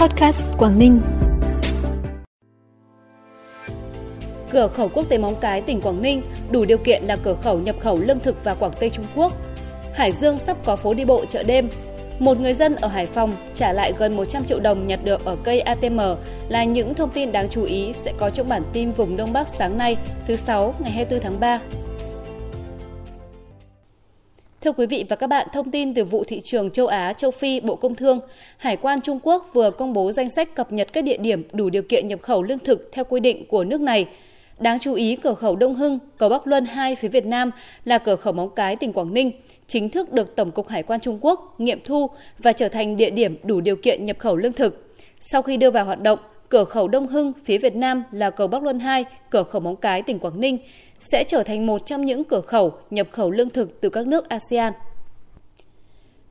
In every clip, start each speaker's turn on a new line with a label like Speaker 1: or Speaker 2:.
Speaker 1: Podcast Quảng Ninh.
Speaker 2: Cửa khẩu quốc tế Móng Cái, tỉnh Quảng Ninh đủ điều kiện là cửa khẩu nhập khẩu lương thực vào Quảng Tây Trung Quốc. Hải Dương sắp có phố đi bộ chợ đêm. Một người dân ở Hải Phòng trả lại gần 100 triệu đồng nhặt được ở cây ATM là những thông tin đáng chú ý sẽ có trong bản tin vùng Đông Bắc sáng nay, thứ Sáu, ngày 24 tháng 3. Thưa quý vị và các bạn, thông tin từ vụ thị trường châu Á, châu Phi, Bộ Công Thương, Hải quan Trung Quốc vừa công bố danh sách cập nhật các địa điểm đủ điều kiện nhập khẩu lương thực theo quy định của nước này. Đáng chú ý, cửa khẩu Đông Hưng, cầu Bắc Luân 2 phía Việt Nam là cửa khẩu Móng Cái, tỉnh Quảng Ninh, chính thức được Tổng cục Hải quan Trung Quốc nghiệm thu và trở thành địa điểm đủ điều kiện nhập khẩu lương thực. Sau khi đưa vào hoạt động, cửa khẩu Đông Hưng phía Việt Nam là cầu Bắc Luân 2, cửa khẩu Móng Cái, tỉnh Quảng Ninh sẽ trở thành một trong những cửa khẩu nhập khẩu lương thực từ các nước ASEAN.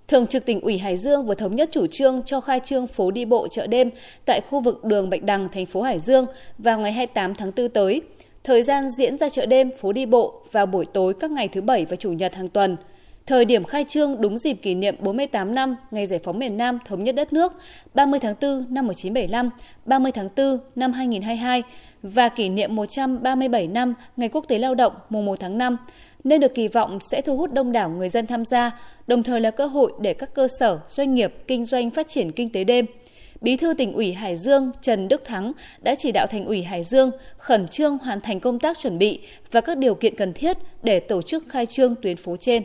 Speaker 2: Thường trực tỉnh ủy Hải Dương vừa thống nhất chủ trương cho khai trương phố đi bộ chợ đêm tại khu vực đường Bạch Đằng, thành phố Hải Dương vào ngày 28 tháng 4 tới. Thời gian diễn ra chợ đêm phố đi bộ vào buổi tối các ngày thứ Bảy và Chủ nhật hàng tuần. Thời điểm khai trương đúng dịp kỷ niệm 48 năm ngày giải phóng miền Nam thống nhất đất nước 30 tháng 4 năm 1975, 30 tháng 4 năm 2022 và kỷ niệm 137 năm Ngày Quốc tế Lao động mùng 1 tháng 5 nên được kỳ vọng sẽ thu hút đông đảo người dân tham gia, đồng thời là cơ hội để các cơ sở, doanh nghiệp kinh doanh phát triển kinh tế đêm. Bí thư tỉnh ủy Hải Dương Trần Đức Thắng đã chỉ đạo thành ủy Hải Dương khẩn trương hoàn thành công tác chuẩn bị và các điều kiện cần thiết để tổ chức khai trương tuyến phố trên.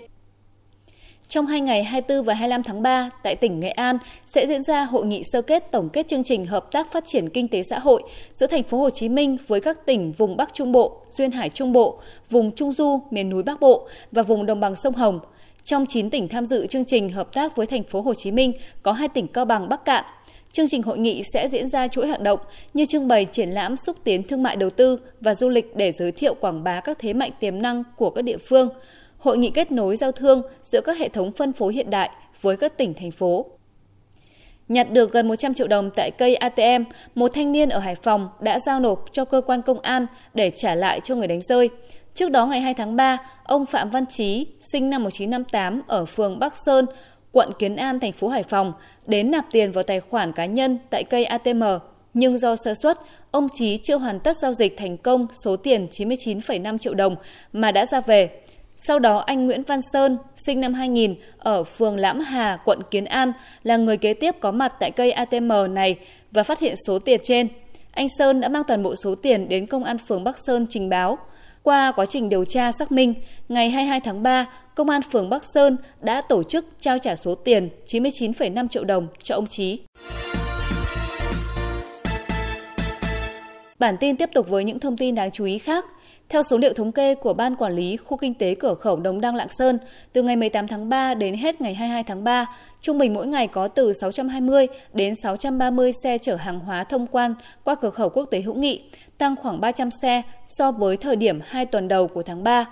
Speaker 2: Trong hai ngày 24 và 25 tháng 3, tại tỉnh Nghệ An sẽ diễn ra hội nghị sơ kết tổng kết chương trình hợp tác phát triển kinh tế xã hội giữa thành phố Hồ Chí Minh với các tỉnh vùng Bắc Trung Bộ, duyên hải Trung Bộ, vùng Trung Du, miền núi Bắc Bộ và vùng đồng bằng sông Hồng. Trong 9 tỉnh tham dự chương trình hợp tác với thành phố Hồ Chí Minh có hai tỉnh Cao Bằng, Bắc Cạn. Chương trình hội nghị sẽ diễn ra chuỗi hoạt động như trưng bày triển lãm xúc tiến thương mại đầu tư và du lịch để giới thiệu quảng bá các thế mạnh tiềm năng của các địa phương hội nghị kết nối giao thương giữa các hệ thống phân phối hiện đại với các tỉnh, thành phố. Nhặt được gần 100 triệu đồng tại cây ATM, một thanh niên ở Hải Phòng đã giao nộp cho cơ quan công an để trả lại cho người đánh rơi. Trước đó ngày 2 tháng 3, ông Phạm Văn Trí, sinh năm 1958 ở phường Bắc Sơn, quận Kiến An, thành phố Hải Phòng, đến nạp tiền vào tài khoản cá nhân tại cây ATM. Nhưng do sơ suất, ông Trí chưa hoàn tất giao dịch thành công số tiền 99,5 triệu đồng mà đã ra về. Sau đó anh Nguyễn Văn Sơn, sinh năm 2000, ở phường Lãm Hà, quận Kiến An, là người kế tiếp có mặt tại cây ATM này và phát hiện số tiền trên. Anh Sơn đã mang toàn bộ số tiền đến công an phường Bắc Sơn trình báo. Qua quá trình điều tra xác minh, ngày 22 tháng 3, Công an phường Bắc Sơn đã tổ chức trao trả số tiền 99,5 triệu đồng cho ông Trí. Bản tin tiếp tục với những thông tin đáng chú ý khác. Theo số liệu thống kê của Ban Quản lý Khu Kinh tế Cửa khẩu Đồng Đăng Lạng Sơn, từ ngày 18 tháng 3 đến hết ngày 22 tháng 3, trung bình mỗi ngày có từ 620 đến 630 xe chở hàng hóa thông quan qua cửa khẩu quốc tế hữu nghị, tăng khoảng 300 xe so với thời điểm 2 tuần đầu của tháng 3.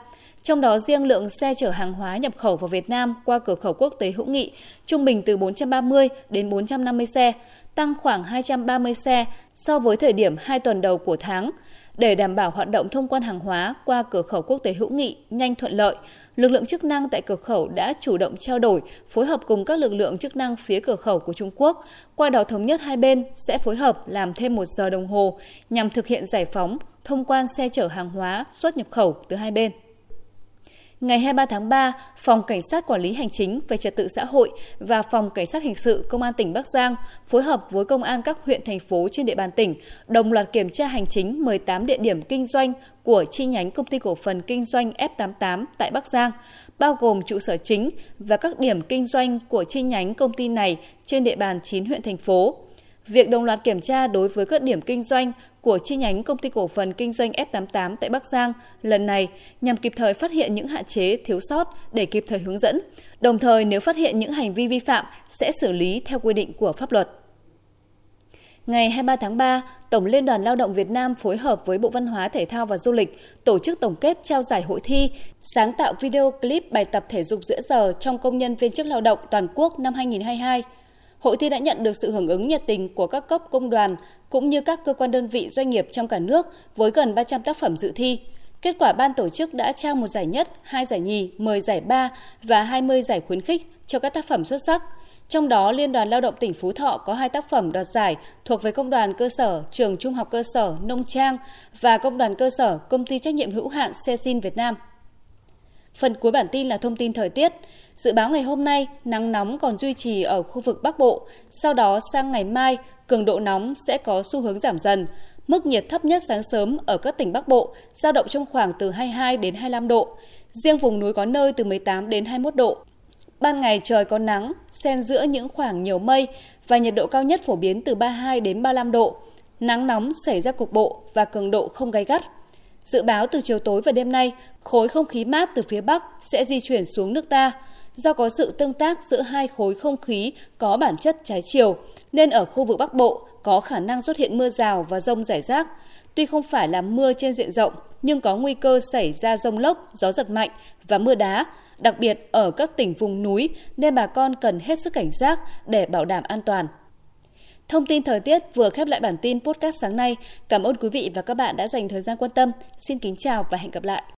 Speaker 2: Trong đó riêng lượng xe chở hàng hóa nhập khẩu vào Việt Nam qua cửa khẩu quốc tế hữu nghị trung bình từ 430 đến 450 xe, tăng khoảng 230 xe so với thời điểm 2 tuần đầu của tháng. Để đảm bảo hoạt động thông quan hàng hóa qua cửa khẩu quốc tế hữu nghị nhanh thuận lợi, lực lượng chức năng tại cửa khẩu đã chủ động trao đổi, phối hợp cùng các lực lượng chức năng phía cửa khẩu của Trung Quốc, qua đó thống nhất hai bên sẽ phối hợp làm thêm một giờ đồng hồ nhằm thực hiện giải phóng, thông quan xe chở hàng hóa xuất nhập khẩu từ hai bên. Ngày 23 tháng 3, Phòng Cảnh sát Quản lý Hành chính về Trật tự xã hội và Phòng Cảnh sát Hình sự Công an tỉnh Bắc Giang phối hợp với Công an các huyện, thành phố trên địa bàn tỉnh đồng loạt kiểm tra hành chính 18 địa điểm kinh doanh của chi nhánh Công ty Cổ phần Kinh doanh F88 tại Bắc Giang, bao gồm trụ sở chính và các điểm kinh doanh của chi nhánh công ty này trên địa bàn 9 huyện, thành phố. Việc đồng loạt kiểm tra đối với các điểm kinh doanh của chi nhánh công ty cổ phần kinh doanh F88 tại Bắc Giang lần này nhằm kịp thời phát hiện những hạn chế thiếu sót để kịp thời hướng dẫn. Đồng thời nếu phát hiện những hành vi vi phạm sẽ xử lý theo quy định của pháp luật. Ngày 23 tháng 3, Tổng Liên đoàn Lao động Việt Nam phối hợp với Bộ Văn hóa Thể thao và Du lịch tổ chức tổng kết trao giải hội thi sáng tạo video clip bài tập thể dục giữa giờ trong công nhân viên chức lao động toàn quốc năm 2022. Hội thi đã nhận được sự hưởng ứng nhiệt tình của các cấp công đoàn cũng như các cơ quan đơn vị doanh nghiệp trong cả nước với gần 300 tác phẩm dự thi. Kết quả ban tổ chức đã trao một giải nhất, hai giải nhì, 10 giải ba và 20 giải khuyến khích cho các tác phẩm xuất sắc. Trong đó, Liên đoàn Lao động tỉnh Phú Thọ có hai tác phẩm đoạt giải thuộc về Công đoàn cơ sở Trường Trung học cơ sở Nông Trang và Công đoàn cơ sở Công ty trách nhiệm hữu hạn Sesin Việt Nam. Phần cuối bản tin là thông tin thời tiết. Dự báo ngày hôm nay, nắng nóng còn duy trì ở khu vực Bắc Bộ, sau đó sang ngày mai, cường độ nóng sẽ có xu hướng giảm dần. Mức nhiệt thấp nhất sáng sớm ở các tỉnh Bắc Bộ dao động trong khoảng từ 22 đến 25 độ, riêng vùng núi có nơi từ 18 đến 21 độ. Ban ngày trời có nắng, xen giữa những khoảng nhiều mây và nhiệt độ cao nhất phổ biến từ 32 đến 35 độ. Nắng nóng xảy ra cục bộ và cường độ không gay gắt. Dự báo từ chiều tối và đêm nay, khối không khí mát từ phía Bắc sẽ di chuyển xuống nước ta. Do có sự tương tác giữa hai khối không khí có bản chất trái chiều, nên ở khu vực Bắc Bộ có khả năng xuất hiện mưa rào và rông rải rác. Tuy không phải là mưa trên diện rộng, nhưng có nguy cơ xảy ra rông lốc, gió giật mạnh và mưa đá, đặc biệt ở các tỉnh vùng núi nên bà con cần hết sức cảnh giác để bảo đảm an toàn. Thông tin thời tiết vừa khép lại bản tin podcast sáng nay. Cảm ơn quý vị và các bạn đã dành thời gian quan tâm. Xin kính chào và hẹn gặp lại.